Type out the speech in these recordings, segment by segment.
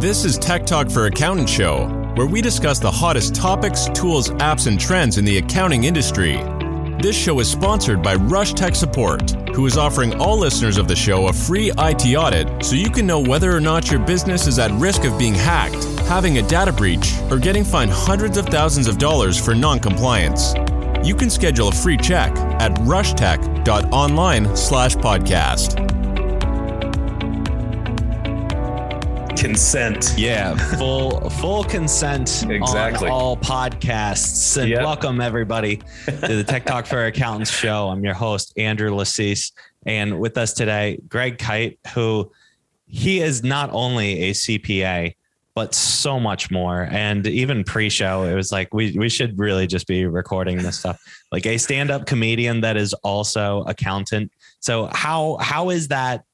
This is Tech Talk for Accountant Show, where we discuss the hottest topics, tools, apps, and trends in the accounting industry. This show is sponsored by Rush Tech Support, who is offering all listeners of the show a free IT audit so you can know whether or not your business is at risk of being hacked, having a data breach, or getting fined hundreds of thousands of dollars for non-compliance. You can schedule a free check at rushtech.online consent. Yeah, full full consent exactly. on all podcasts. And yep. welcome everybody to the Tech Talk for Accountants show. I'm your host Andrew Lassise, and with us today, Greg Kyte, who he is not only a CPA but so much more. And even pre-show, it was like we we should really just be recording this stuff. Like a stand-up comedian that is also accountant. So how how is that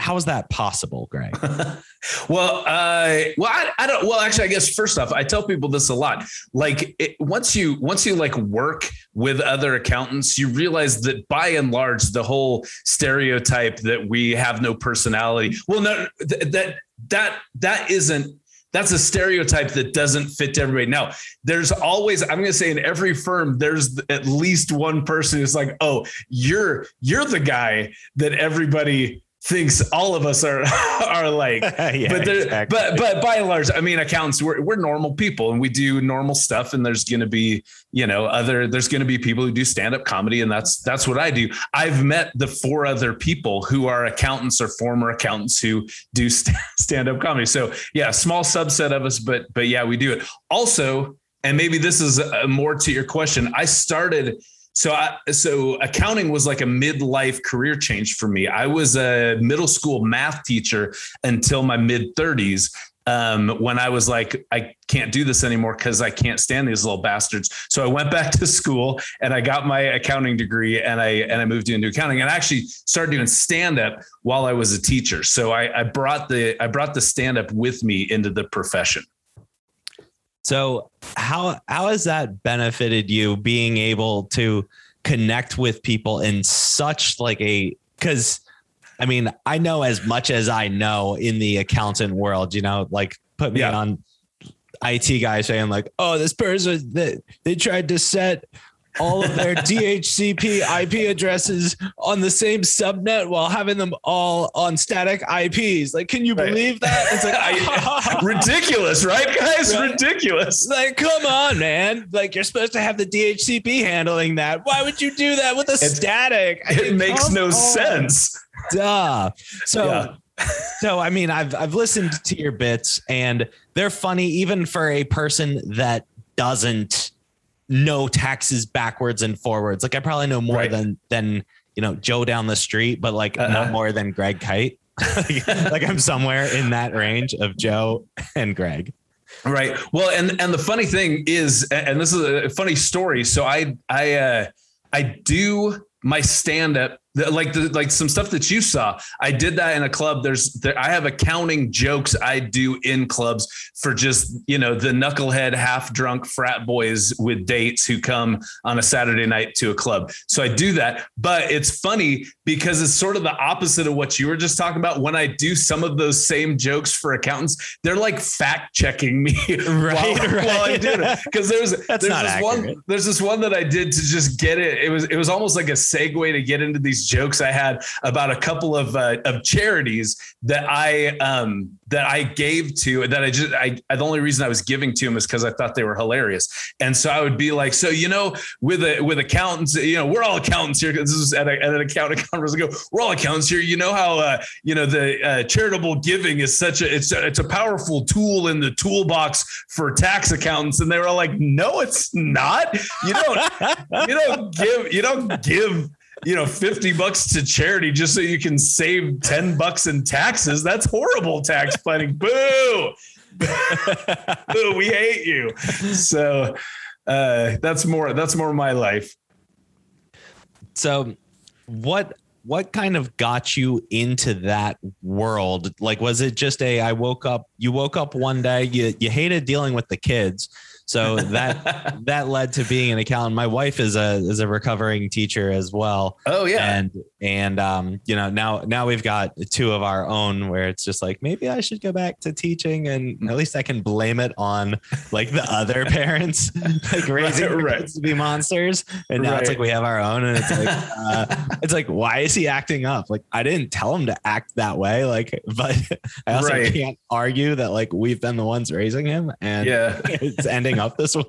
how is that possible, Greg? well, uh, well, I, I, don't. Well, actually, I guess first off, I tell people this a lot. Like it, once you once you like work with other accountants, you realize that by and large, the whole stereotype that we have no personality. Well, no, th- that that that isn't that's a stereotype that doesn't fit to everybody. Now, there's always, I'm going to say in every firm, there's at least one person who's like, oh, you're, you're the guy that everybody thinks all of us are are like yeah, but exactly. but but by and large i mean accountants we're, we're normal people and we do normal stuff and there's going to be you know other there's going to be people who do stand-up comedy and that's that's what i do. I've met the four other people who are accountants or former accountants who do st- stand-up comedy. So yeah small subset of us but but yeah we do it. Also and maybe this is uh, more to your question i started so I, so accounting was like a midlife career change for me. I was a middle school math teacher until my mid 30s. Um, when I was like, I can't do this anymore because I can't stand these little bastards. So I went back to school and I got my accounting degree and I and I moved into accounting and I actually started doing stand up while I was a teacher. So I, I brought the I brought the stand up with me into the profession. So how how has that benefited you being able to connect with people in such like a because I mean I know as much as I know in the accountant world, you know, like put me yeah. on IT guy saying like, oh, this person that they tried to set all of their DHCP IP addresses on the same subnet while having them all on static IPs. Like, can you right. believe that? It's like I, ridiculous, right, guys? Right? Ridiculous. Like, come on, man. Like, you're supposed to have the DHCP handling that. Why would you do that with a static? I it mean, makes no on. sense. Duh. So. Yeah. so I mean, I've I've listened to your bits and they're funny even for a person that doesn't know taxes backwards and forwards. Like I probably know more right. than than you know Joe down the street, but like uh-huh. no more than Greg Kyte. like I'm somewhere in that range of Joe and Greg. Right. Well, and and the funny thing is, and this is a funny story. So I I uh, I do my stand up like the, like some stuff that you saw. I did that in a club. There's there, i have accounting jokes i do in clubs for just you know the knucklehead half drunk frat boys with dates who come on a saturday night to a club. So i do that but it's funny because it's sort of the opposite of what you were just talking about. When i do some of those same jokes for accountants they're like fact checking me right, while, right. while i do it. Because there's That's there's this accurate. one there's this one that i did to just get it. It was it was almost like a segue to get into these jokes I had about a couple of uh, of charities that I um, that I gave to that I just I, the only reason I was giving to them is because I thought they were hilarious. And so I would be like, so you know, with a with accountants, you know, we're all accountants here. This is at, at an accounting conference. I go, we're all accountants here. You know how uh, you know the uh, charitable giving is such a it's a, it's a powerful tool in the toolbox for tax accountants. And they were like, no, it's not. You don't you don't give you don't give you know 50 bucks to charity just so you can save 10 bucks in taxes. That's horrible tax planning. Boo! Boo we hate you. So uh, that's more that's more my life. So what what kind of got you into that world? Like was it just a i woke up you woke up one day you, you hated dealing with the kids So that that led to being an accountant. My wife is a is a recovering teacher as well. Oh yeah. And and um, you know, now now we've got two of our own where it's just like maybe I should go back to teaching and at least I can blame it on like the other parents like raising Right, right. kids to be monsters. And now it's like we have our own and it's like uh, it's like why is he acting up? Like I didn't tell him to act that way. Like, but I also Right. can't argue that like we've been the ones raising him and Yeah. it's ending up this way.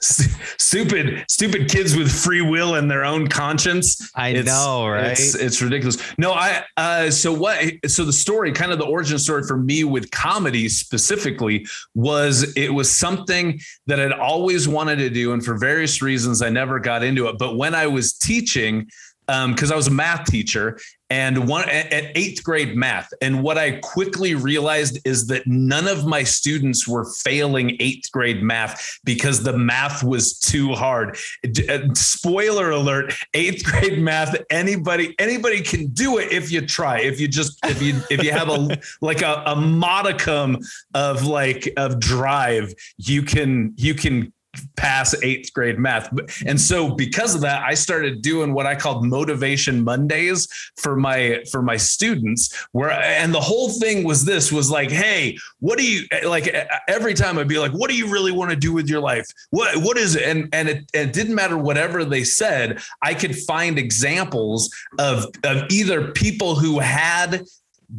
Stupid, stupid kids with free will and their own conscience. I It's- know, right? It's, it's ridiculous. No, I. Uh, so what? So the story, kind of the origin story for me with comedy specifically, was it was something that I'd always wanted to do, and for various reasons, I never got into it. But when I was teaching, because I was a math teacher and one at, at eighth grade math, and what I quickly realized is that none of my students were failing eighth grade math because the math was too hard. Uh, Spoiler alert: eighth grade math, anybody anybody can do it if you try. If you just if you if you have a like a, a modicum of like of drive, you can you can pass eighth grade math. And so because of that, I started doing what I called motivation Mondays for my for my students where and the whole thing was this was like, hey, what do you like every time I'd be like, what do you really want to do with your life? What what is it? And and it, it didn't matter whatever they said, I could find examples of of either people who had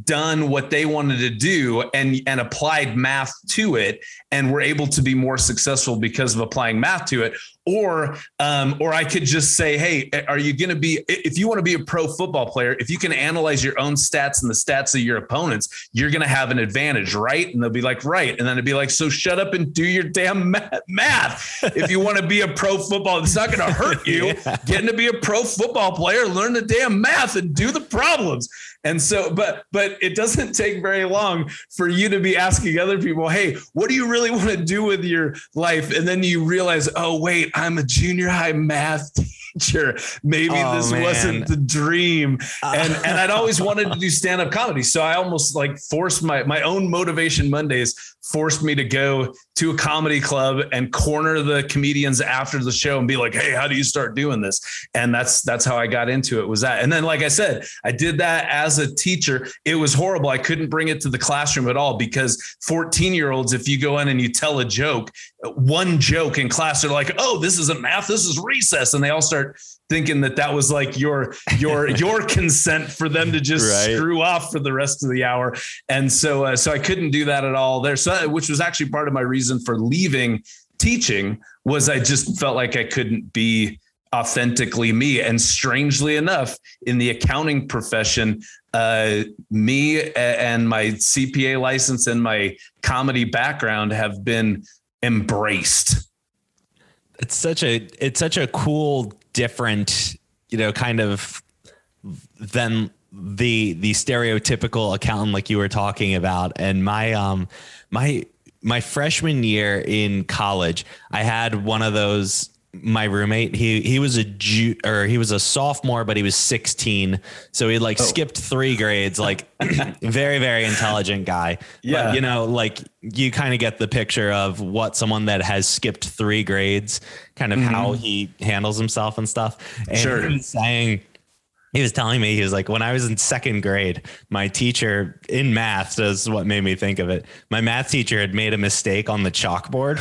done what they wanted to do and and applied math to it and were able to be more successful because of applying math to it or um, or I could just say hey are you going to be if you want to be a pro football player if you can analyze your own stats and the stats of your opponents you're going to have an advantage right? And they'll be like right. And then it'd be like so shut up and do your damn math. If you want to be a pro football it's not going to hurt you. Yeah. getting to be a pro football player learn the damn math and do the problems. And so, but but it doesn't take very long for you to be asking other people, "Hey, what do you really want to do with your life?" And then you realize, "Oh, wait, I'm a junior high math teacher. Maybe Oh, this man. wasn't the dream." Uh. And and I'd always wanted to do stand up comedy, so I almost like forced my my own motivation Mondays forced me to go to a comedy club and corner the comedians after the show and be like, "Hey, how do you start doing this?" And that's that's how I got into it. Was that? And then, like I said, I did that as a teacher. It was horrible. I couldn't bring it to the classroom at all because 14 year olds, if you go in and you tell a joke, one joke in class, they're like, "Oh, this isn't math. This is recess," and they all start thinking that that was like your your your consent for them to just Right. screw off for the rest of the hour and so uh, so I couldn't do that at all there so that, which was actually part of my reason for leaving teaching was I just felt like I couldn't be authentically me. And strangely enough in the accounting profession uh, me and my CPA license and my comedy background have been embraced. It's such a it's such a cool different you know kind of than the the stereotypical accountant like you were talking about. And my um my my freshman year in college i had one of those my roommate he he was a Ju- or he was a sophomore but he was 16 so he like skipped 3 grades like very very intelligent guy. Yeah. but, you know like you kind of get the picture of what someone that has skipped 3 grades kind of how he handles himself and stuff. And Sure. he was saying he was telling me he was like when i was in second grade my teacher in math is what made me think of it. My math teacher had made a mistake on the chalkboard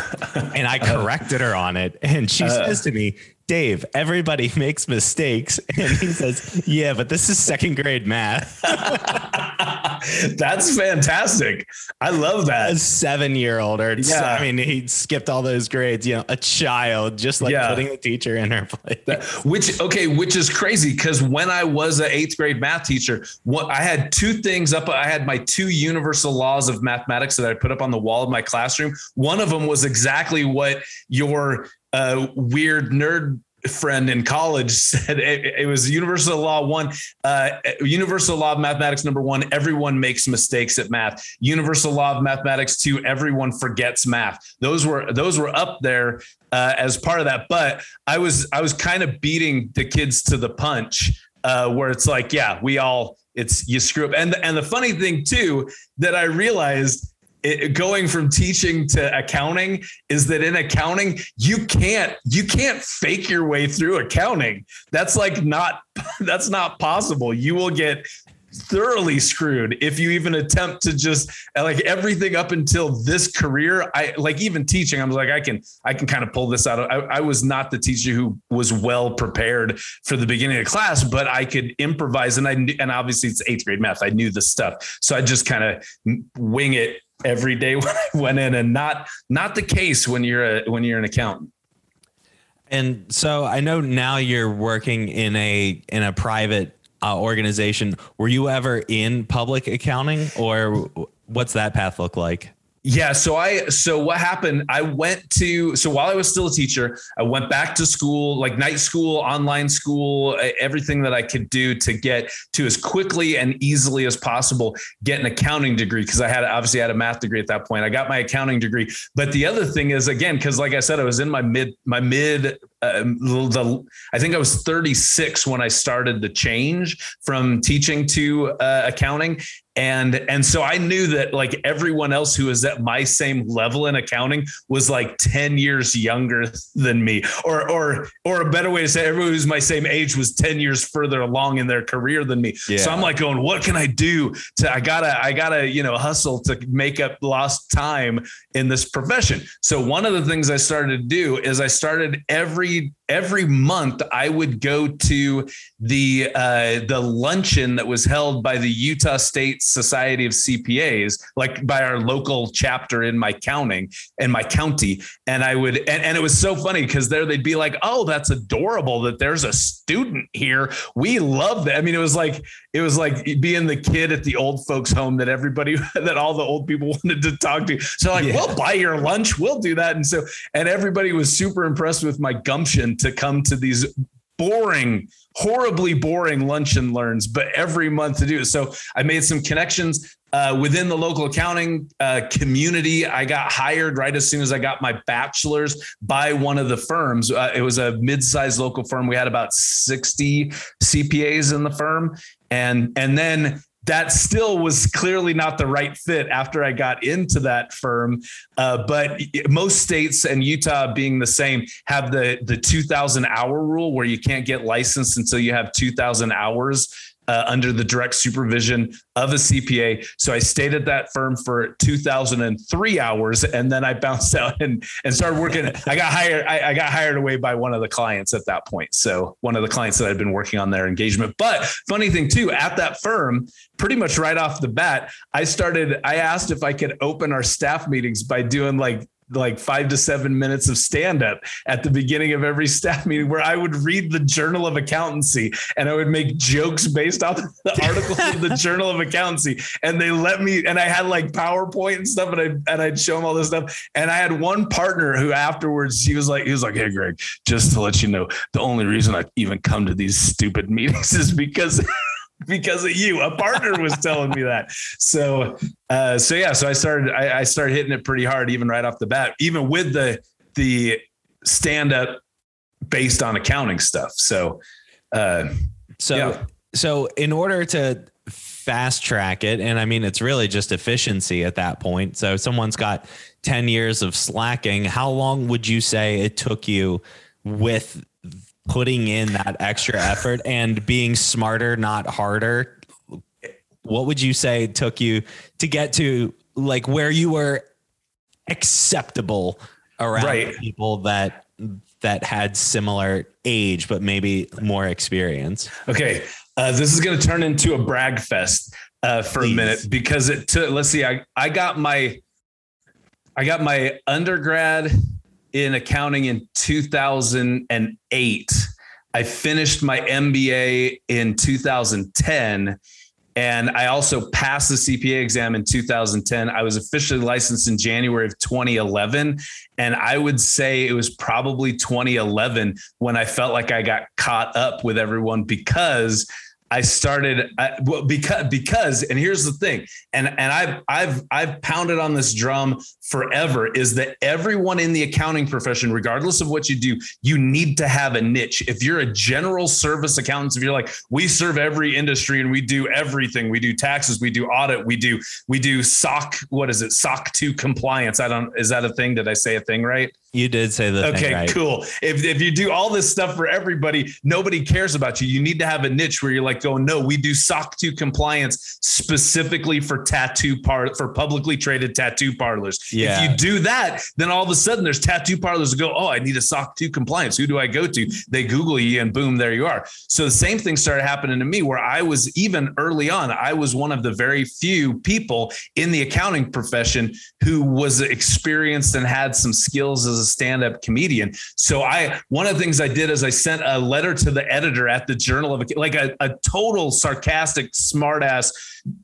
and i oh. corrected her on it. And she uh. says to me dave everybody makes mistakes. And he says yeah but this is second grade math. That's fantastic. I love that. A seven year old or Yeah. i mean he skipped all those grades you know a child just like Yeah. putting the teacher in her place. Which okay which is crazy because when i was an eighth grade math teacher what i had two things up i had my two universal laws of mathematics that i put up on the wall of my classroom. One of them was exactly what your uh, weird nerd friend in college said it, it was universal law one uh, universal law of mathematics number one everyone makes mistakes at math. Universal law of mathematics two everyone forgets math. Those were those were up there uh, as part of that. But i was i was kind of beating the kids to the punch uh, where it's like yeah we all it's you screw up. And and the funny thing too that i realized it, going from teaching to accounting is that in accounting you can't you can't fake your way through accounting. That's like not that's not possible. You will get thoroughly screwed if you even attempt to just like everything up until this career i like even teaching i was like i can i can kind of pull this out I, I was not the teacher who was well prepared for the beginning of class but i could improvise and i and obviously it's eighth grade math i knew the stuff so i just kind of wing it every day when i went in and not not the case when you're a when you're an accountant and so I know now you're working in a in a private uh, organization. Were you ever in public accounting, or what's that path look like? Yeah. So I, so what happened? I went to, so while I was still a teacher, I went back to school, like night school, online school, everything that I could do to get to as quickly and easily as possible get an accounting degree. Cause I had obviously had a math degree at that point. I got my accounting degree. But the other thing is, again, cause like I said, I was in my mid, my mid um, the I think I was 36 when I started the change from teaching to uh, accounting, and and so I knew that like everyone else who was at my same level in accounting was like 10 years younger than me, or or or a better way to say, everyone who's my same age was 10 years further along in their career than me. Yeah. So I'm like going, what can I do to I gotta I gotta you know hustle to make up lost time in this profession. So one of the things I started to do is I started every every month I would go to the uh, the luncheon that was held by the Utah State Society of CPAs, like by our local chapter in my counting in my county, and I would and, and it was so funny because there they'd be like, "Oh, that's adorable that there's a student here. We love that." I mean, it was like it was like being the kid at the old folks home that everybody that all the old people wanted to talk to. So like, yeah. we'll buy your lunch, we'll do that, and so and everybody was super impressed with my gumption to come to these boring, horribly boring lunch and learns, but every month to do it. So I made some connections uh, within the local accounting uh, community. I got hired right as soon as I got my bachelor's by one of the firms. Uh, it was a mid-sized local firm. We had about 60 CPAs in the firm. And, and then that still was clearly not the right fit after I got into that firm. Uh, but most states and Utah being the same have the the 2,000 hour rule where you can't get licensed until you have 2,000 hours uh, under the direct supervision of a CPA. So I stayed at that firm for 2003 hours, and then I bounced out and and started working. I got hired. I, I, got hired away by one of the clients at that point. So one of the clients that I'd been working on their engagement. But funny thing too, at that firm, pretty much right off the bat, I started. I asked if I could open our staff meetings by doing like like five to seven minutes of stand up at the beginning of every staff meeting where I would read the Journal of Accountancy and I would make jokes based off the articles of the Journal of Accountancy. And they let me, and I had like PowerPoint and stuff, and I and I'd show them all this stuff. And I had one partner who afterwards he was like, he was like, Hey Greg, just to let you know, the only reason I even come to these stupid meetings is because because of you. A partner was telling me that. So, uh, so yeah, so I started, I, I, started hitting it pretty hard, even right off the bat, even with the, the stand up based on accounting stuff. So, uh, so, yeah. so in order to fast track it, and I mean, it's really just efficiency at that point. So someone's got 10 years of slacking. How long would you say it took you with putting in that extra effort and being smarter, not harder, what would you say took you to get to like where you were acceptable around right. people that that had similar age but maybe more experience? Okay, uh, this is going to turn into a brag fest uh, for Please. a minute because it took. Let's see, I I got my I got my undergrad in accounting in 2008. I finished my MBA in 2010 and I also passed the CPA exam in 2010. I was officially licensed in January of 2011. And I would say it was probably 2011 when I felt like I got caught up with everyone because I started I, well, because because and here's the thing, and and I've I've I've pounded on this drum forever is that everyone in the accounting profession, regardless of what you do, you need to have a niche. If you're a general service accountant, if you're like we serve every industry and we do everything, we do taxes, we do audit, we do we do SOC. What is it? SOC two compliance. I don't. Is that a thing? Did I say a thing right? You did say the okay, thing, right? cool. If if you do all this stuff for everybody, nobody cares about you. You need to have a niche where you're like going, no, we do SOC 2 compliance specifically for tattoo part for publicly traded tattoo parlors. Yeah. If you do that, then all of a sudden there's tattoo parlors that go, oh, I need a SOC 2 compliance. Who do I go to? They Google you and boom, there you are. So the same thing started happening to me where I was even early on, I was one of the very few people in the accounting profession who was experienced and had some skills as a stand-up comedian. So I one of the things I did is I sent a letter to the editor at the Journal of like a, a total sarcastic, smartass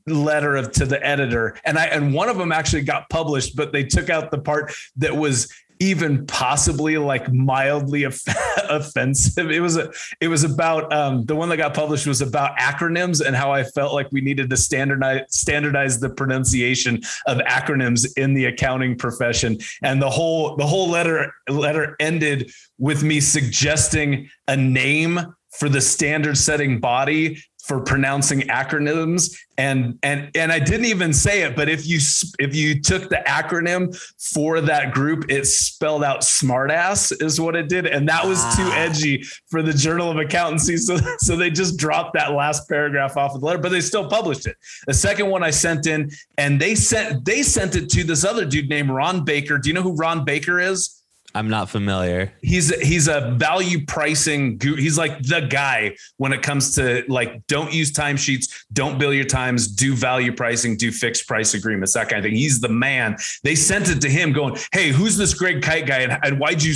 letter of to the editor. And I and one of them actually got published, but they took out the part that was even possibly like mildly off- offensive. It was a, it was about um, the one that got published was about acronyms and how I felt like we needed to standardize standardize the pronunciation of acronyms in the accounting profession. And the whole the whole letter letter ended with me suggesting a name for the standard setting body for pronouncing acronyms. And and and I didn't even say it but if you if you took the acronym for that group it spelled out smartass is what it did. And that was ah. too edgy for the Journal of Accountancy. So so they just dropped that last paragraph off of the letter but they still published it. The second one I sent in and they sent they sent it to this other dude named Ron Baker. Do you know who Ron Baker is I'm not familiar. He's he's a value pricing. He's like the guy when it comes to like don't use timesheets, don't bill your times, do value pricing, do fixed price agreements, that kind of thing. He's the man. They sent it to him, going, "Hey, who's this Greg Kyte guy, and, and why'd you?"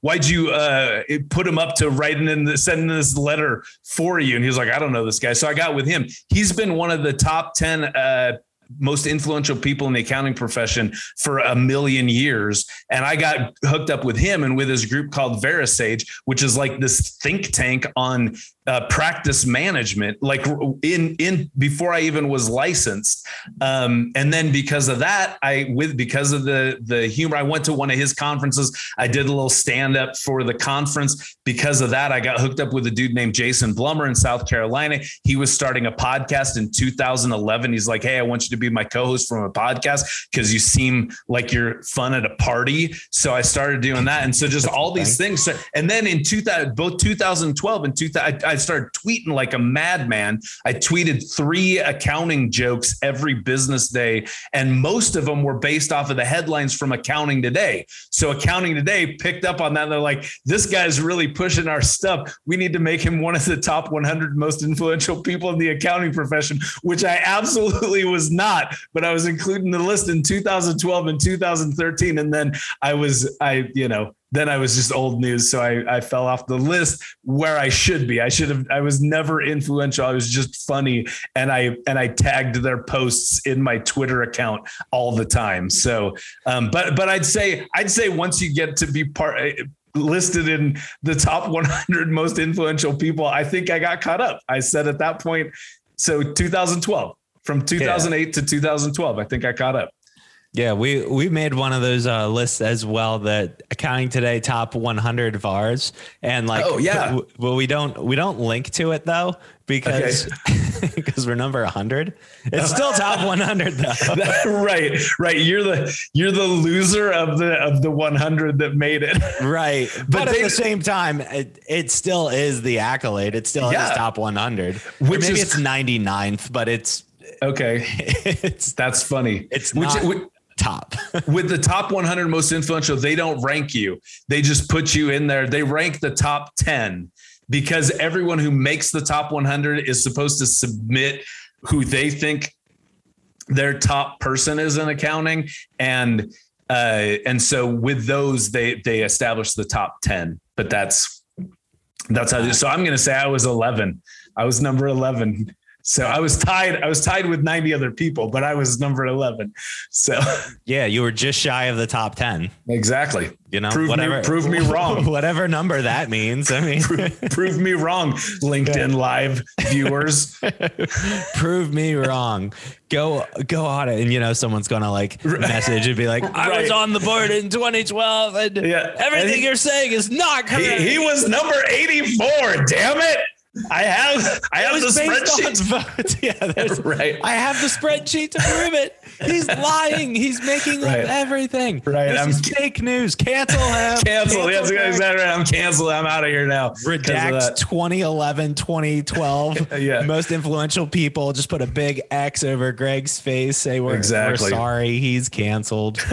Why'd you uh, put him up to writing in the, sending this letter for you? And he was like, I don't know this guy. So I got with him. He's been one of the top 10 uh, most influential people in the accounting profession for a million years. And I got hooked up with him and with his group called VeraSage, which is like this think tank on uh, practice management like in in before I even was licensed. Um, and then because of that I with because of the the humor I went to one of his conferences. I did a little stand up for the conference. Because of that I got hooked up with a dude named Jason Blumer in South Carolina. He was starting a podcast in 2011 he's like hey I want you to be my co-host from a podcast because you seem like you're fun at a party. So I started doing that. And so just all these things. And then in 2000 both 2012 and 2000 I started tweeting like a madman. I tweeted three accounting jokes every business day, and most of them were based off of the headlines from Accounting Today. So Accounting Today picked up on that. They're like, this guy's really pushing our stuff. We need to make him one of the top 100 most influential people in the accounting profession, which I absolutely was not, but I was including the list in 2012 and 2013. And then I was, I, you know, then I was just old news. So I, I fell off the list where I should be. I should have, I was never influential. I was just funny. And I, and I tagged their posts in my Twitter account all the time. So, um, but, but I'd say, I'd say once you get to be part, eh, listed in the top 100 most influential people, I think I got caught up. I said at that point, so 2012, from 2008 yeah. to 2012, I think I caught up. Yeah, we we made one of those uh, lists as well. That accounting today top 100 VARs, and like, oh yeah. well, we don't we don't link to it though because okay. because we're number 100. It's still top 100 though. right, right. You're the you're the loser of the of the 100 that made it. Right, but, but they, at the same time, it, it still is the accolade. It still yeah. is top 100. Which maybe is, it's 99th, but it's okay. It's that's funny. It's which, not, which top. with the top 100 most influential, they don't rank you. They just put you in there. They rank the top 10 because everyone who makes the top 100 is supposed to submit who they think their top person is in accounting and uh, and so with those they they establish the top 10 but that's that's how so i'm going to say i was 11 i was number 11 So I was tied. I was tied with 90 other people, but I was number 11. So yeah, you were just shy of the top 10. Exactly. You know, prove whatever, me, prove me wrong. Whatever number that means. I mean, prove, prove me wrong, LinkedIn yeah. Live viewers. prove me wrong. Go go on it, and you know someone's gonna like message and be like, "I right. was on the board in 2012, and yeah. everything and he, you're saying is not correct." He, he was number 84. Damn it! I have I have the spreadsheet. Votes. Yeah, right. I have the spreadsheet to prove it. He's lying. He's making right. up everything. Right. This I'm is fake news. Cancel him. Cancel. Yes, exactly right. I'm canceled. I'm out of here now. Redact 2011, 2012. yeah. Most influential people. Just put a big X over Greg's face. Say we're, exactly. we're sorry. He's canceled.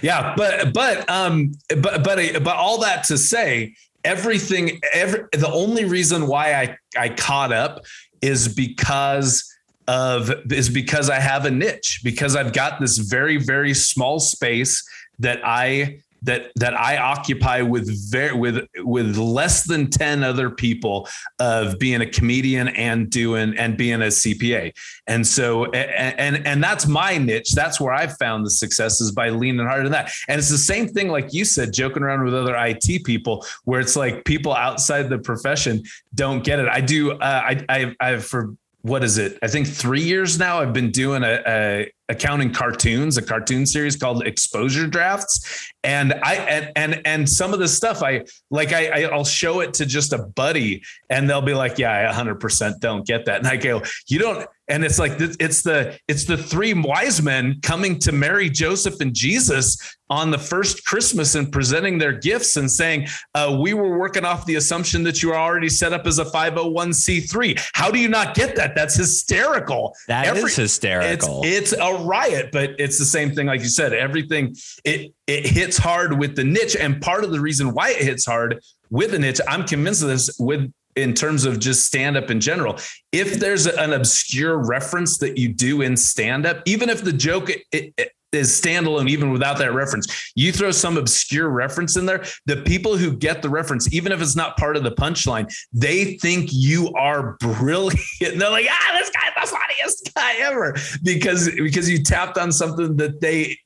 yeah, but but um but but but all that to say everything every the only reason why I I caught up is because of is because I have a niche because I've got this very very small space that I that that I occupy with very with with less than 10 other people of being a comedian and doing and being a CPA. And so and and, and that's my niche. That's where I've found the success is by leaning hard on that. And it's the same thing like you said joking around with other IT people where it's like people outside the profession don't get it. I do uh, I I I've for what is it? I think three years now. I've been doing a, a, accounting cartoons, a cartoon series called Exposure Drafts, and I and and and some of the stuff I like. I I'll show it to just a buddy, and they'll be like, "Yeah, I 100 percent don't get that," and I go, "You don't." And it's like it's the it's the three wise men coming to Mary, Joseph, and Jesus on the first Christmas and presenting their gifts and saying, uh, "We were working off the assumption that you are already set up as a 501c3." How do you not get that? That's hysterical. That Every, is hysterical. It's, it's a riot, but it's the same thing. Like you said, everything it it hits hard with the niche, and part of the reason why it hits hard with the niche, I'm convinced of this with in terms of just stand up in general. If there's an obscure reference that you do in stand up, even if the joke it, it, is standalone even without that reference. You throw some obscure reference in there, the people who get the reference, even if it's not part of the punchline, they think you are brilliant. They're like, ah, this guy's the funniest guy ever because because you tapped on something that they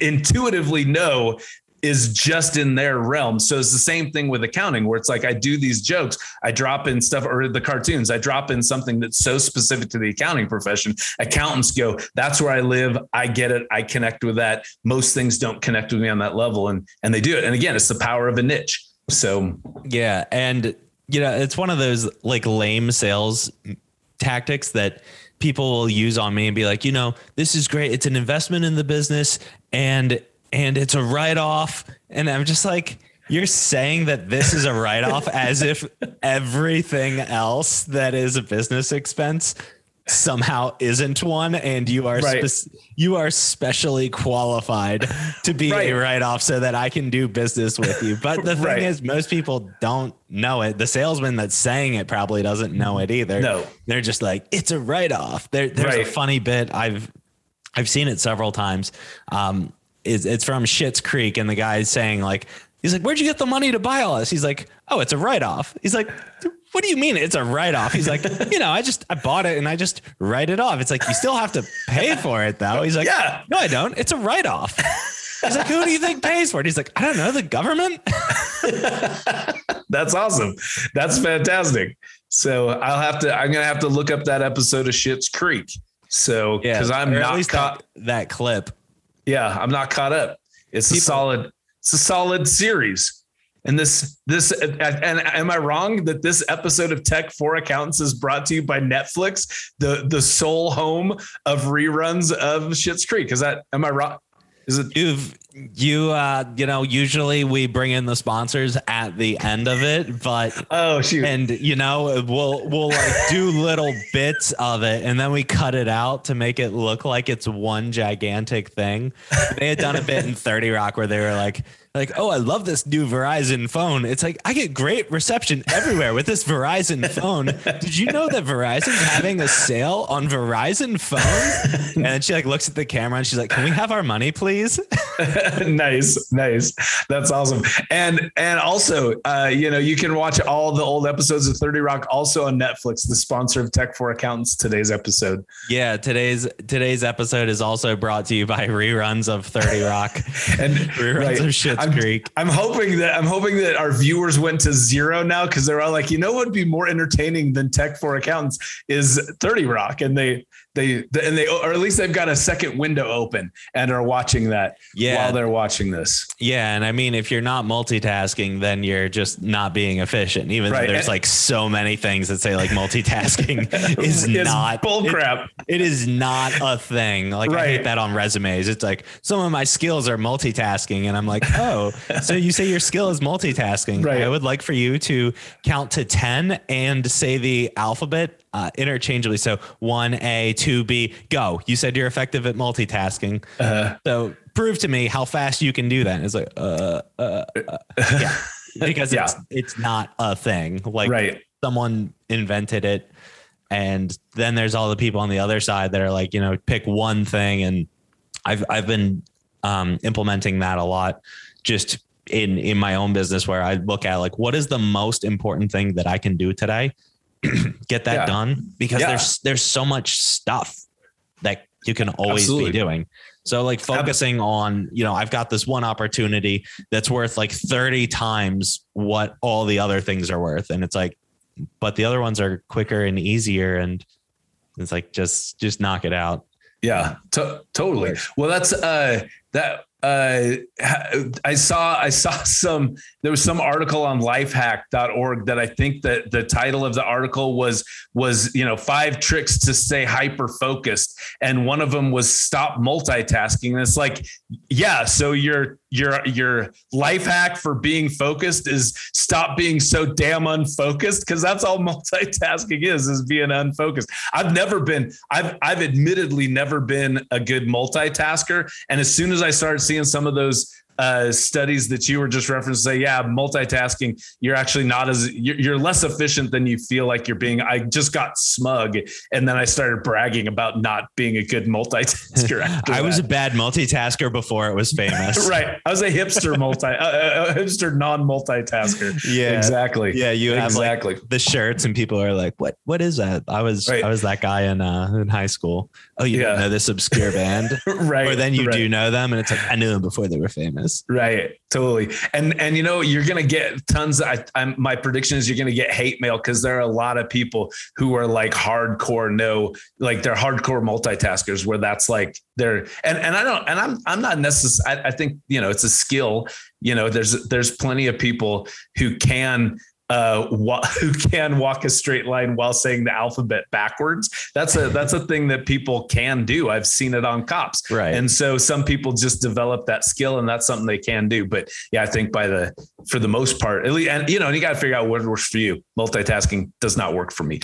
intuitively know is just in their realm. So it's the same thing with accounting, where it's like I do these jokes, I drop in stuff, or the cartoons, I drop in something that's so specific to the accounting profession. Accountants go, that's where I live. I get it. I connect with that. Most things don't connect with me on that level, and and they do it. And again, it's the power of a niche. So yeah, and you know, it's one of those like lame sales tactics that people will use on me and be like, you know, this is great. It's an investment in the business and and it's a write off. And I'm just like, you're saying that this is a write off as if everything else that is a business expense somehow isn't one and you are right. spe- you are specially qualified to be right. a write-off so that I can do business with you. But the thing right. is most people don't know it. The salesman that's saying it probably doesn't know it either. No. They're just like it's a write-off. There, there's a funny bit I've I've seen it several times. Um, it's, it's from Schitt's Creek, and the guy's saying like, he's like, "Where'd you get the money to buy all this?" He's like, "Oh, it's a write off." He's like, "What do you mean it's a write off?" He's like, "You know, I just I bought it and I just write it off." It's like you still have to pay for it though. He's like, "Yeah, no, I don't. It's a write off." He's like, "Who do you think pays for it?" He's like, "I don't know, the government." That's awesome. That's fantastic. So I'll have to. I'm gonna have to look up that episode of Schitt's Creek. So because yeah, I'm not caught that, that clip yeah, I'm not caught up. It's People, a solid, it's a solid series. And this, this, and, and am I wrong that this episode of Tech for Accountants is brought to you by Netflix, the the sole home of reruns of Schitt's Creek? Is that am I wrong? Is it you've you uh you know usually we bring in the sponsors at the end of it but oh shoot. and you know we'll we'll like do little bits of it and then we cut it out to make it look like it's one gigantic thing. They had done a bit in 30 rock where they were like like, oh, I love this new Verizon phone. It's like I get great reception everywhere with this Verizon phone. Did you know that Verizon's having a sale on Verizon phones? And then she like looks at the camera and she's like, "Can we have our money, please?" nice, nice. That's awesome. And and also, uh, you know, you can watch all the old episodes of 30 Rock also on Netflix, the sponsor of Tech for Accountants, today's episode. Yeah, today's today's episode is also brought to you by reruns of 30 Rock and reruns right, of Schitt's I'm, Creek. I'm hoping that I'm hoping that our viewers went to zero now because they're all like, you know what would be more entertaining than Tech for Accountants is 30 Rock. And they they and they or at least they've got a second window open and are watching that yeah. while they're watching this. Yeah, and I mean if you're not multitasking then you're just not being efficient even right. though there's like so many things that say like multitasking is not bullcrap. It, it is not a thing. Like right. I hate that on resumes. It's like some of my skills are multitasking and I'm like, "Oh, so you say your skill is multitasking. Right. I would like for you to count to 10 and say the alphabet uh, interchangeably. So one A, two B, go. You said you're effective at multitasking. Uh-huh. So prove to me how fast you can do that. And it's like, uh, uh, uh yeah, because yeah. it's it's not a thing. Like right. someone invented it, and then there's all the people on the other side that are like, you know, pick one thing. And I've I've been um, implementing that a lot, just in in my own business where I look at like what is the most important thing that I can do today get that yeah. done because yeah. there's there's so much stuff that you can always Absolutely. be doing. So like focusing on, you know, I've got this one opportunity that's worth like 30 times what all the other things are worth. And it's like, but the other ones are quicker and easier. And it's like, just, just knock it out. Yeah, to- totally. Well, that's, uh, that uh, I saw I saw some there was some article on lifehack.org that I think that the title of the article was was you know five tricks to stay hyper focused and one of them was stop multitasking. And it's like yeah so your your your life hack for being focused is stop being so damn unfocused because that's all multitasking is is being unfocused. I've never been I've I've admittedly never been a good multitasker and as soon as I started seeing seeing some of those uh, studies that you were just referencing say, yeah, multitasking, you're actually not as you're, you're, less efficient than you feel like you're being. I just got smug, and then I started bragging about not being a good multitasker. I was a bad multitasker before it was famous. right, I was a hipster multi, uh, a hipster non multitasker. Yeah, exactly. Yeah, you have exactly like the shirts, and people are like, "What? What is that?" I was right. I was that guy in uh, in high school. Oh, you yeah. know this obscure band, right? Or then you right. do know them, and it's like I knew them before they were famous. Right. Totally. And and you know you're gonna get tons. Of, I, I'm, my prediction is you're gonna get hate mail because there are a lot of people who are like hardcore no, like they're hardcore multitaskers where that's like they're and and I don't and I'm I'm not necessarily. I think you know it's a skill. You know there's there's plenty of people who can uh, who can walk a straight line while saying the alphabet backwards. That's a that's a thing that people can do. I've seen it on cops, right? And so some people just develop that skill, and that's something they can do. But yeah, I think by the for the most part, at least, and you know, and you got to figure out what works for you. Multitasking does not work for me.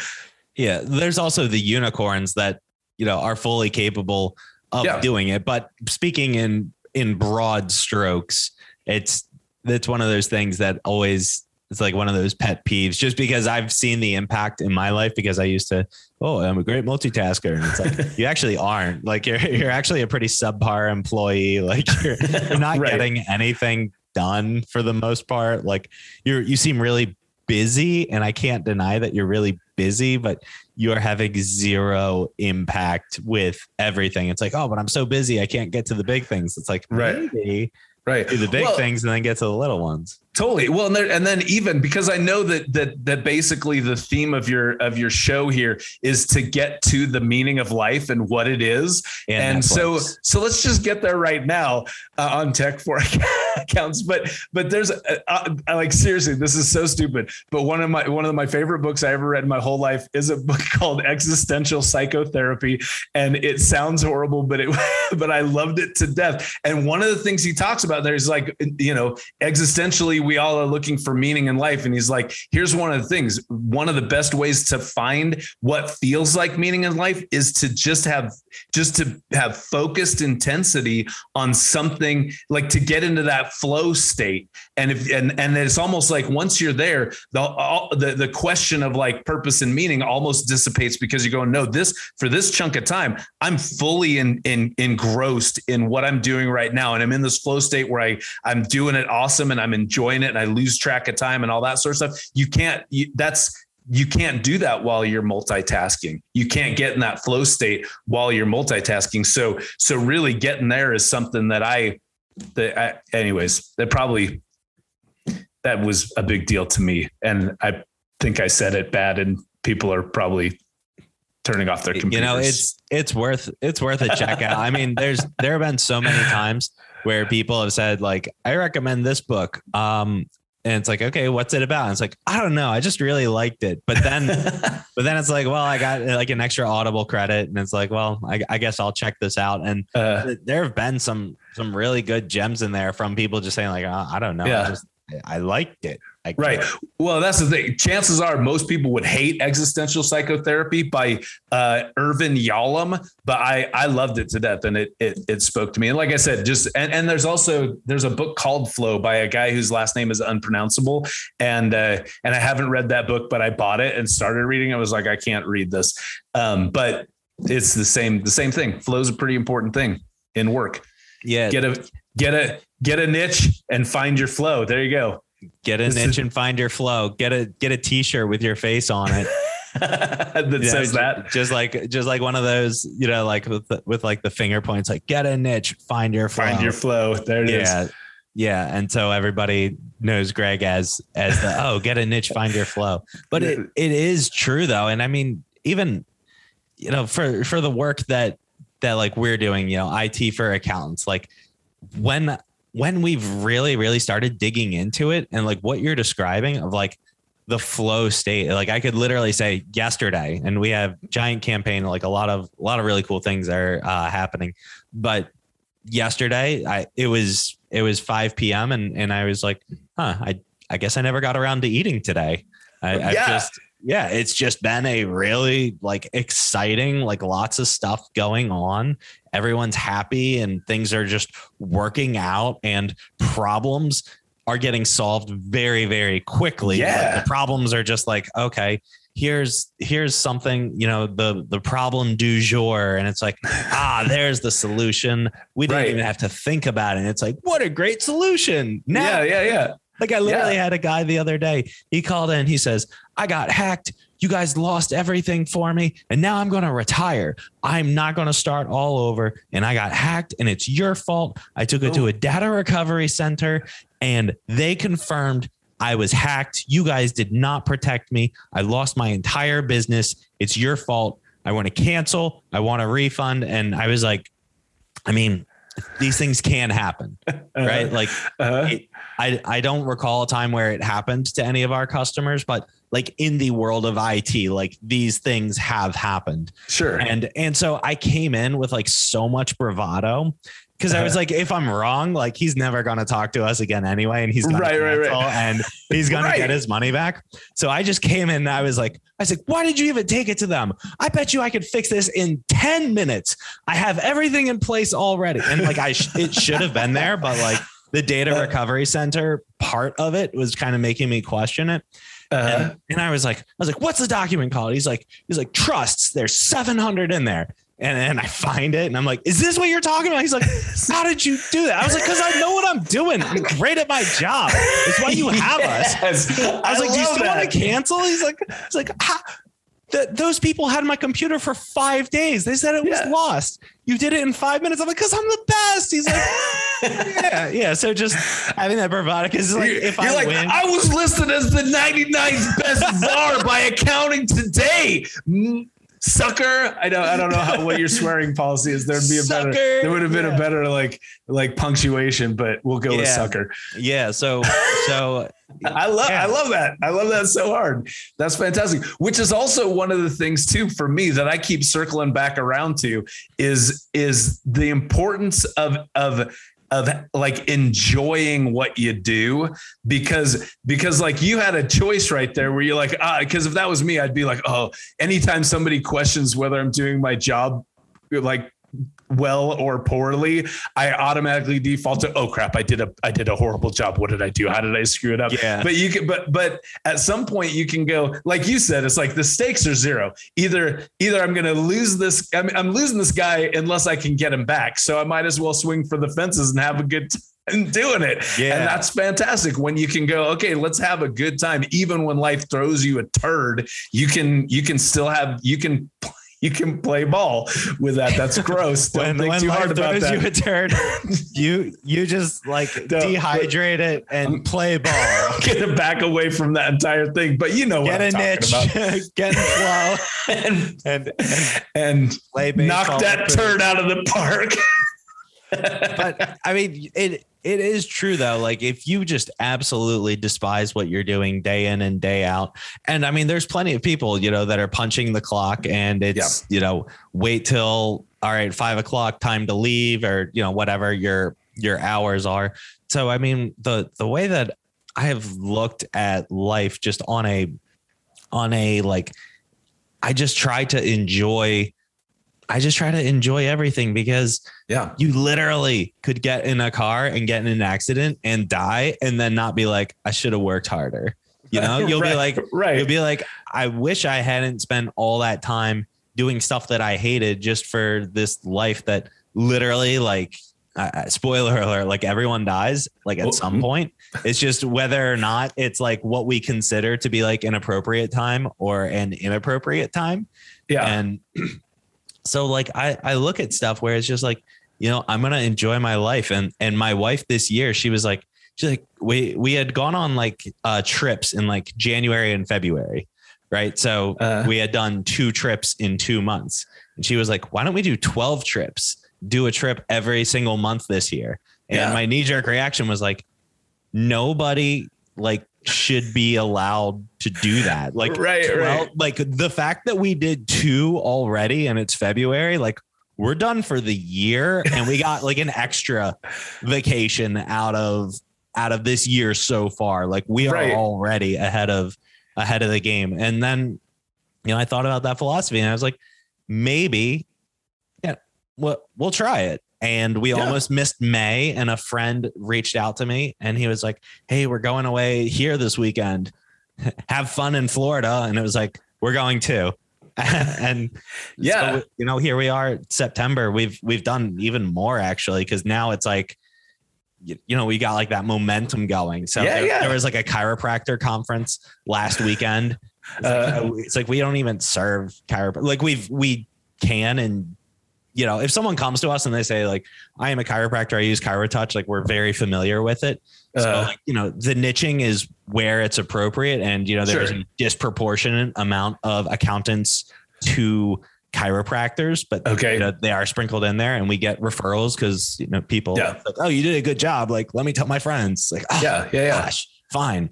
Yeah, there's also the unicorns that you know are fully capable of yeah. doing it. But speaking in in broad strokes, it's it's one of those things that always it's like one of those pet peeves just because I've seen the impact in my life because I used to, oh, I'm a great multitasker. And it's like, you actually aren't like, you're, you're actually a pretty subpar employee. Like you're, you're not right. getting anything done for the most part. Like you're, you seem really busy and I can't deny that you're really busy, but you're having zero impact with everything. It's like, oh, but I'm so busy. I can't get to the big things. It's like, right. Maybe right. Do the big well, things and then get to the little ones. Totally. Well, and, there, and then even because I know that that that basically the theme of your of your show here is to get to the meaning of life and what it is. And, and so so let's just get there right now uh, on Tech for Accounts. But but there's uh, uh, like seriously, this is so stupid. But one of my one of my favorite books I ever read in my whole life is a book called Existential Psychotherapy, and it sounds horrible, but it but I loved it to death. And one of the things he talks about there is like you know existentially we all are looking for meaning in life. And he's like, here's one of the things. One of the best ways to find what feels like meaning in life is to just have just to have focused intensity on something like to get into that flow state. And if and and it's almost like once you're there the all, the the question of like purpose and meaning almost dissipates because you go no this for this chunk of time i'm fully in, in engrossed in what i'm doing right now. And i'm in this flow state where i i'm doing it awesome and i'm enjoying it and i lose track of time and all that sort of stuff. You can't you, that's you can't do that while you're multitasking. You can't get in that flow state while you're multitasking. So, so really getting there is something that I, that I, anyways, that probably, that was a big deal to me. And I think I said it bad and people are probably turning off their computers. You know, it's, it's worth, it's worth a check out. I mean, there's, there have been so many times where people have said like, I recommend this book. Um, and it's like okay what's it about? And it's like i don't know. I just really liked it. But then but then it's like well i got like an extra audible credit. And it's like well i, I guess i'll check this out. And uh, there have been some some really good gems in there from people just saying like oh, i don't know. Yeah. I just I liked it. I right. Well, that's the thing. Chances are most people would hate existential psychotherapy by uh, Irvin Yalom, but I I loved it to death and it it it spoke to me. And like I said, just and, and there's also there's a book called Flow by a guy whose last name is unpronounceable, and uh, and I haven't read that book, but I bought it and started reading. It. I was like, I can't read this, um, but it's the same the same thing. Flow is a pretty important thing in work. Yeah. Get a get a get a niche and find your flow. There you go. Get a this niche is- and find your flow. Get a get a t-shirt with your face on it. that yeah, says that just like just like one of those you know like with the, with like the finger points like get a niche find your flow. find your flow there it yeah. is. yeah and so everybody knows greg as as the oh get a niche find your flow but it, it is true though and i mean even you know for for the work that that like we're doing you know it for accountants like when when we've really really started digging into it and like what you're describing of like the flow state like i could literally say yesterday and we have giant campaign like a lot of a lot of really cool things are uh, happening but yesterday i it was it was 5 p.m and and i was like huh i i guess i never got around to eating today i yeah. i just yeah it's just been a really like exciting like lots of stuff going on everyone's happy and things are just working out and problems are getting solved very very quickly yeah like the problems are just like okay here's here's something you know the the problem du jour and it's like ah there's the solution we didn't right. even have to think about it and it's like what a great solution now, yeah yeah yeah like I literally yeah. had a guy the other day. He called in. He says, "I got hacked. You guys lost everything for me, and now I'm going to retire. I'm not going to start all over. And I got hacked, and it's your fault. I took it to a data recovery center, and they confirmed I was hacked. You guys did not protect me. I lost my entire business. It's your fault. I want to cancel. I want a refund." And I was like, "I mean." these things can happen, right? Uh-huh. Like, uh-huh. it, I I don't recall a time where it happened to any of our customers, but like in the world of IT, like these things have happened. Sure. And and so I came in with like so much bravado because I was uh-huh. like, if I'm wrong, like he's never gonna talk to us again anyway, and he's gonna right, right, right. and he's gonna right. get his money back. So I just came in and I was like, I was like, why did you even take it to them? I bet you I could fix this in 10 minutes. I have everything in place already. And like I sh- it should have been there, but like the data uh, recovery center part of it was kind of making me question it. Uh, and, and, I was like, I was like, what's the document called? He's like, he's like, trusts. There's 700 in there. And, and I find it and I'm like, is this what you're talking about? He's like, how did you do that? I was like, because I know what I'm doing. I'm great at my job. It's why you have yes. us. I was I like, do you still that. want to cancel? He's like, he's like, that those people had my computer for five days. They said it was yeah. lost. You did it in five minutes. I'm like, because I'm the best. He's like, yeah, yeah. So just having that bravado is like, if You're I like, win, I was listed as the 99th best czar by accounting today sucker. I don't I don't know how, what your swearing policy is. There'd be a sucker. better there would have been yeah. a better like like punctuation, but we'll go yeah. with sucker. Yeah. So so I love yeah. I love that. I love that so hard. That's fantastic. Which is also one of the things too for me that I keep circling back around to is is the importance of of of like enjoying what you do because because like you had a choice right there where you're like ah because if that was me I'd be like oh anytime somebody questions whether I'm doing my job like well or poorly, I automatically default to, oh crap, I did a I did a horrible job. What did I do? How did I screw it up? Yeah. But you can but but at some point you can go, like you said, it's like the stakes are zero. Either either I'm gonna lose this, I'm, I'm losing this guy unless I can get him back. So I might as well swing for the fences and have a good time doing it. Yeah. And that's fantastic when you can go, okay, let's have a good time. Even when life throws you a turd, you can you can still have you can you can play ball with that. That's gross. Don't when, think when too hard about throws that. you a turn, you you just like dehydrate it and play ball. Get to back away from that entire thing. But you know what Get I'm a niche, about. get flow, and, and, and and knock that turd out of the park. but I mean, it it is true though. Like if you just absolutely despise what you're doing day in and day out, and I mean, there's plenty of people you know that are punching the clock, and it's you know wait till all right five o'clock time to leave or you know whatever your your hours are. So I mean, the the way that I have looked at life just on a on a like, I just try to enjoy. I just try to enjoy everything because Yeah. you literally could get in a car and get in an accident and die and then not be like i should have worked harder you know you'll be like right. you'll be like i wish i hadn't spent all that time doing stuff that i hated just for this life that literally like uh, spoiler alert like everyone dies like at some mm. point it's just whether or not it's like what we consider to be like an appropriate time or an inappropriate time yeah. and so like I, I look at stuff where it's just like, you know, I'm gonna enjoy my life. And and my wife this year, she was like, she's like, we we had gone on like uh trips in like January and February. Right. So Uh. we had done two trips in two months. And she was like, why don't we do 12 trips? Do a trip every single month this year. And Yeah. my knee-jerk reaction was like, nobody like should be allowed to do that. Like Right, 12 right. like the fact that we did two already and it's February, like we're done for the year and we got like an extra vacation out of out of this year so far. Like we are Right. already ahead of ahead of the game. And then you know, I thought about that philosophy and I was like, maybe yeah, we'll, we'll try it. And we Yeah. almost missed May, and a friend reached out to me and he was like, Hey, we're going away here this weekend. Have fun in Florida. And it was like, We're going to. and Yeah. so, you know, here we are, September. We've we've done even more actually, because now it's like you, you know, we got like that momentum going. So Yeah, there, yeah. there was like a chiropractor conference last weekend. It's, Uh, like, it's like we don't even serve chiropractor. Like we've we can and you know, if someone comes to us and they say like, I am a chiropractor, I use ChiroTouch, like we're very familiar with it. So Uh. like, you know, the niching is where it's appropriate. And, you know, there's Sure. a disproportionate amount of accountants to chiropractors, but Okay. you know, they are sprinkled in there and we get referrals because, you know, people Yeah. like, oh, you did a good job. Like, let me tell my friends. Like, oh, yeah. Yeah. gosh, fine.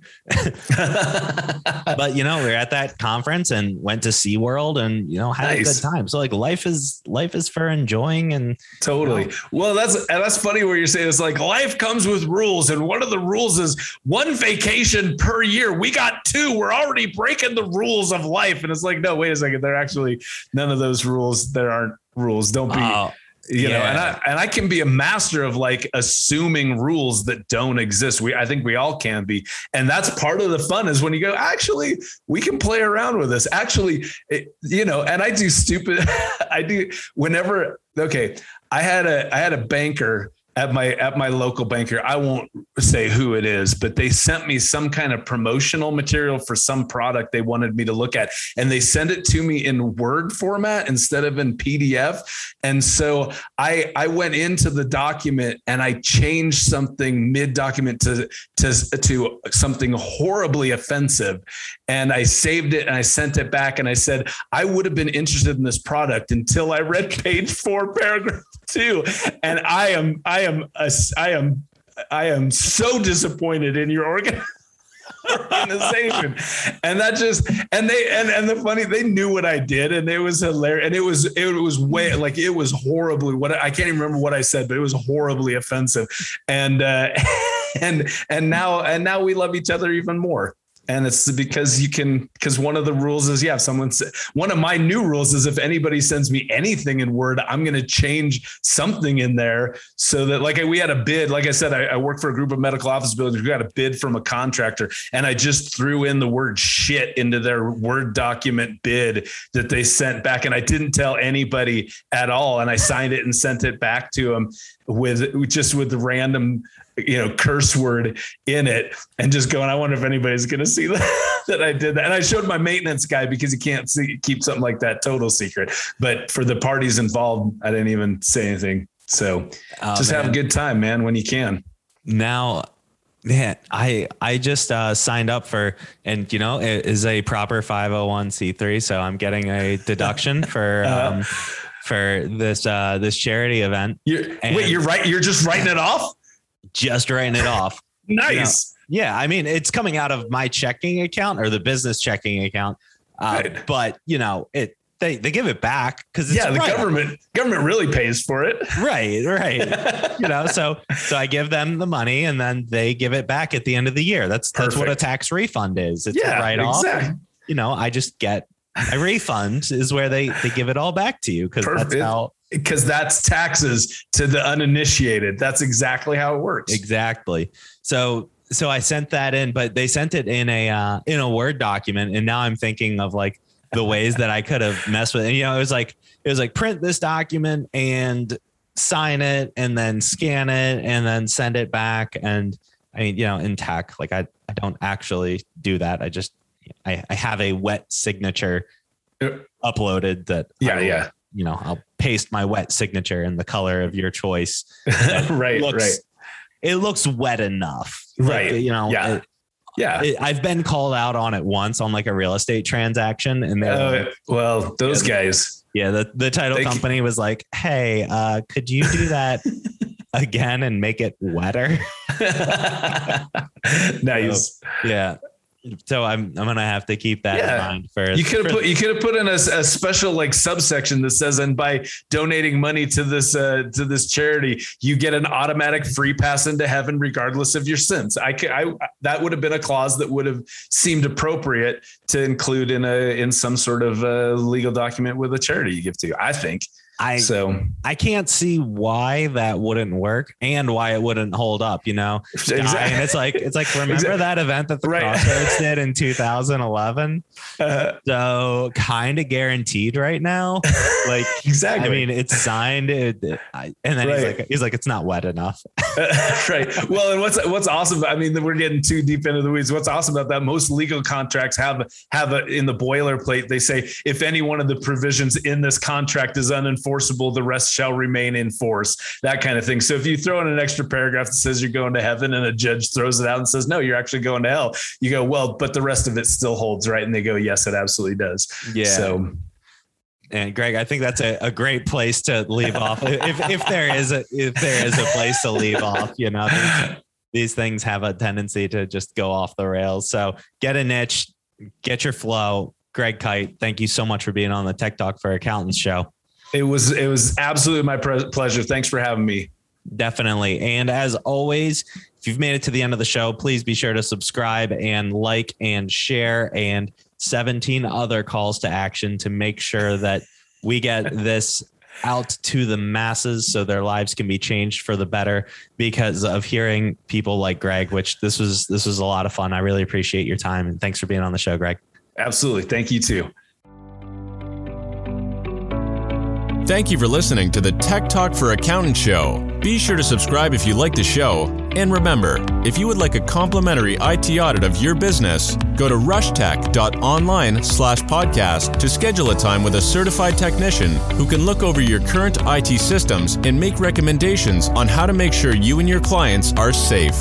But you know, we are at that conference and went to SeaWorld and you know had Nice. a good time. So like life is life is for enjoying and Totally. Well, that's and that's funny where you're saying it's like life comes with rules, and one of the rules is one vacation per year. We got two. We're already breaking the rules of life, and it's like, no, wait a second. There are actually none of those rules. There aren't rules. Don't be. oh, you know, and. I and I can be a master of like assuming rules that don't exist. We I think we all can be, and that's part of the fun is when you go, actually, we can play around with this. Actually, it, you know, and I do stupid. I do whenever. Okay, I had a I had a banker at my at my local banker. I won't say who it is, but they sent me some kind of promotional material for some product they wanted me to look at, and they sent it to me in Word format instead of in PDF. And so I I went into the document and I changed something mid document to to to something horribly offensive, and I saved it and I sent it back and I said I would have been interested in this product until I read page four, paragraph two, and I am I am a, I am I am so disappointed in your organ organization. And that just and they and and the funny they knew what i did and it was hilarious and it was it was way like it was horribly what i can't even remember what i said but it was horribly offensive. And uh and and now and now we love each other even more and it's because you can because one of the rules is yeah if someone one of my new rules is if anybody sends me anything in word i'm going to change something in there so that like we had a bid like i said I, I work for a group of medical office buildings we got a bid from a contractor and i just threw in the word shit into their word document bid that they sent back and i didn't tell anybody at all and i signed it and sent it back to them with just with the random you know curse word in it and just going i wonder if anybody's going to see that, that i did that. And i showed my maintenance guy because he can't see, keep something like that total secret. But for the parties involved i didn't even say anything. So oh, just man. have a good time man when you can. Now man i i just uh, signed up for and you know it is a proper 501c3 so i'm getting a deduction for uh-huh. um, for this uh this charity event. You're, wait you're right you're just writing it off just writing it off. nice. You know, yeah, I mean, it's coming out of my checking account or the business checking account. Uh, right. But you know, it they they give it back because yeah, the government government really pays for it. Right, right. you know, so so I give them the money and then they give it back at the end of the year. That's Perfect. that's what a tax refund is. It's yeah, right exactly. off. You know, I just get a refund is where they they give it all back to you because that's how because that's taxes to the uninitiated. That's exactly how it works. Exactly. So so I sent that in, but they sent it in a uh, in a Word document, and now I'm thinking of like the ways that I could have messed with. It. And you know, it was like it was like print this document and sign it, and then scan it, and then send it back. And I mean, you know, in tech, like I I don't actually do that. I just I, I have a wet signature uploaded that yeah yeah you know, I'll paste my wet signature in the color of your choice. right, looks, right. It looks wet enough. Right. Like, you know, yeah. It, yeah. It, I've been called out on it once on like a real estate transaction. And then, uh, like, well, those yeah, guys. Yeah. The, the title company can... was like, Hey, uh, could you do that again and make it wetter? nice. So, yeah so I'm I'm gonna have to keep that yeah. in mind for you could have put you could have put in a, a, special like subsection that says and by donating money to this uh, to this charity you get an automatic free pass into heaven regardless of your sins. I could I that would have been a clause that would have seemed appropriate to include in a in some sort of uh, legal document with a charity you give to. I think. I so I can't see why that wouldn't work and why it wouldn't hold up, you know. Exactly. And it's like it's like remember exactly. that event that the right. Crossroads did in 2011? Uh, so kind of guaranteed right now. Like exactly. I mean, it's signed, it, I, and then right. he's like he's like it's not wet enough. right. Well, and what's what's awesome? I mean, we're getting too deep into the weeds. What's awesome about that? Most legal contracts have have a, in the boilerplate. They say if any one of the provisions in this contract is unenforceable enforceable, the rest shall remain in force, that kind of thing. So if you throw in an extra paragraph that says you're going to heaven and a judge throws it out and says, no, you're actually going to hell, you go, well, but the rest of it still holds, right? And they go, yes, it absolutely does. Yeah. So and Greg, I think that's a, a great place to leave off. If, if there is a if there is a place to leave off, you know, these, these things have a tendency to just go off the rails. So get a niche, get your flow. Greg Kyte, thank you so much for being on the Tech Talk for Accountants show. It was it was absolutely my pre- pleasure. Thanks for having me. Definitely. And as always, if you've made it to the end of the show, please be sure to subscribe and like and share and 17 other calls to action to make sure that we get this out to the masses so their lives can be changed for the better because of hearing people like Greg, which this was this was a lot of fun. I really appreciate your time and thanks for being on the show, Greg. Absolutely. Thank you too. Thank you for listening to the Tech Talk for Accountant show. Be sure to subscribe if you like the show. And remember, if you would like a complimentary IT audit of your business, go to rushtech.online slash podcast to schedule a time with a certified technician who can look over your current IT systems and make recommendations on how to make sure you and your clients are safe.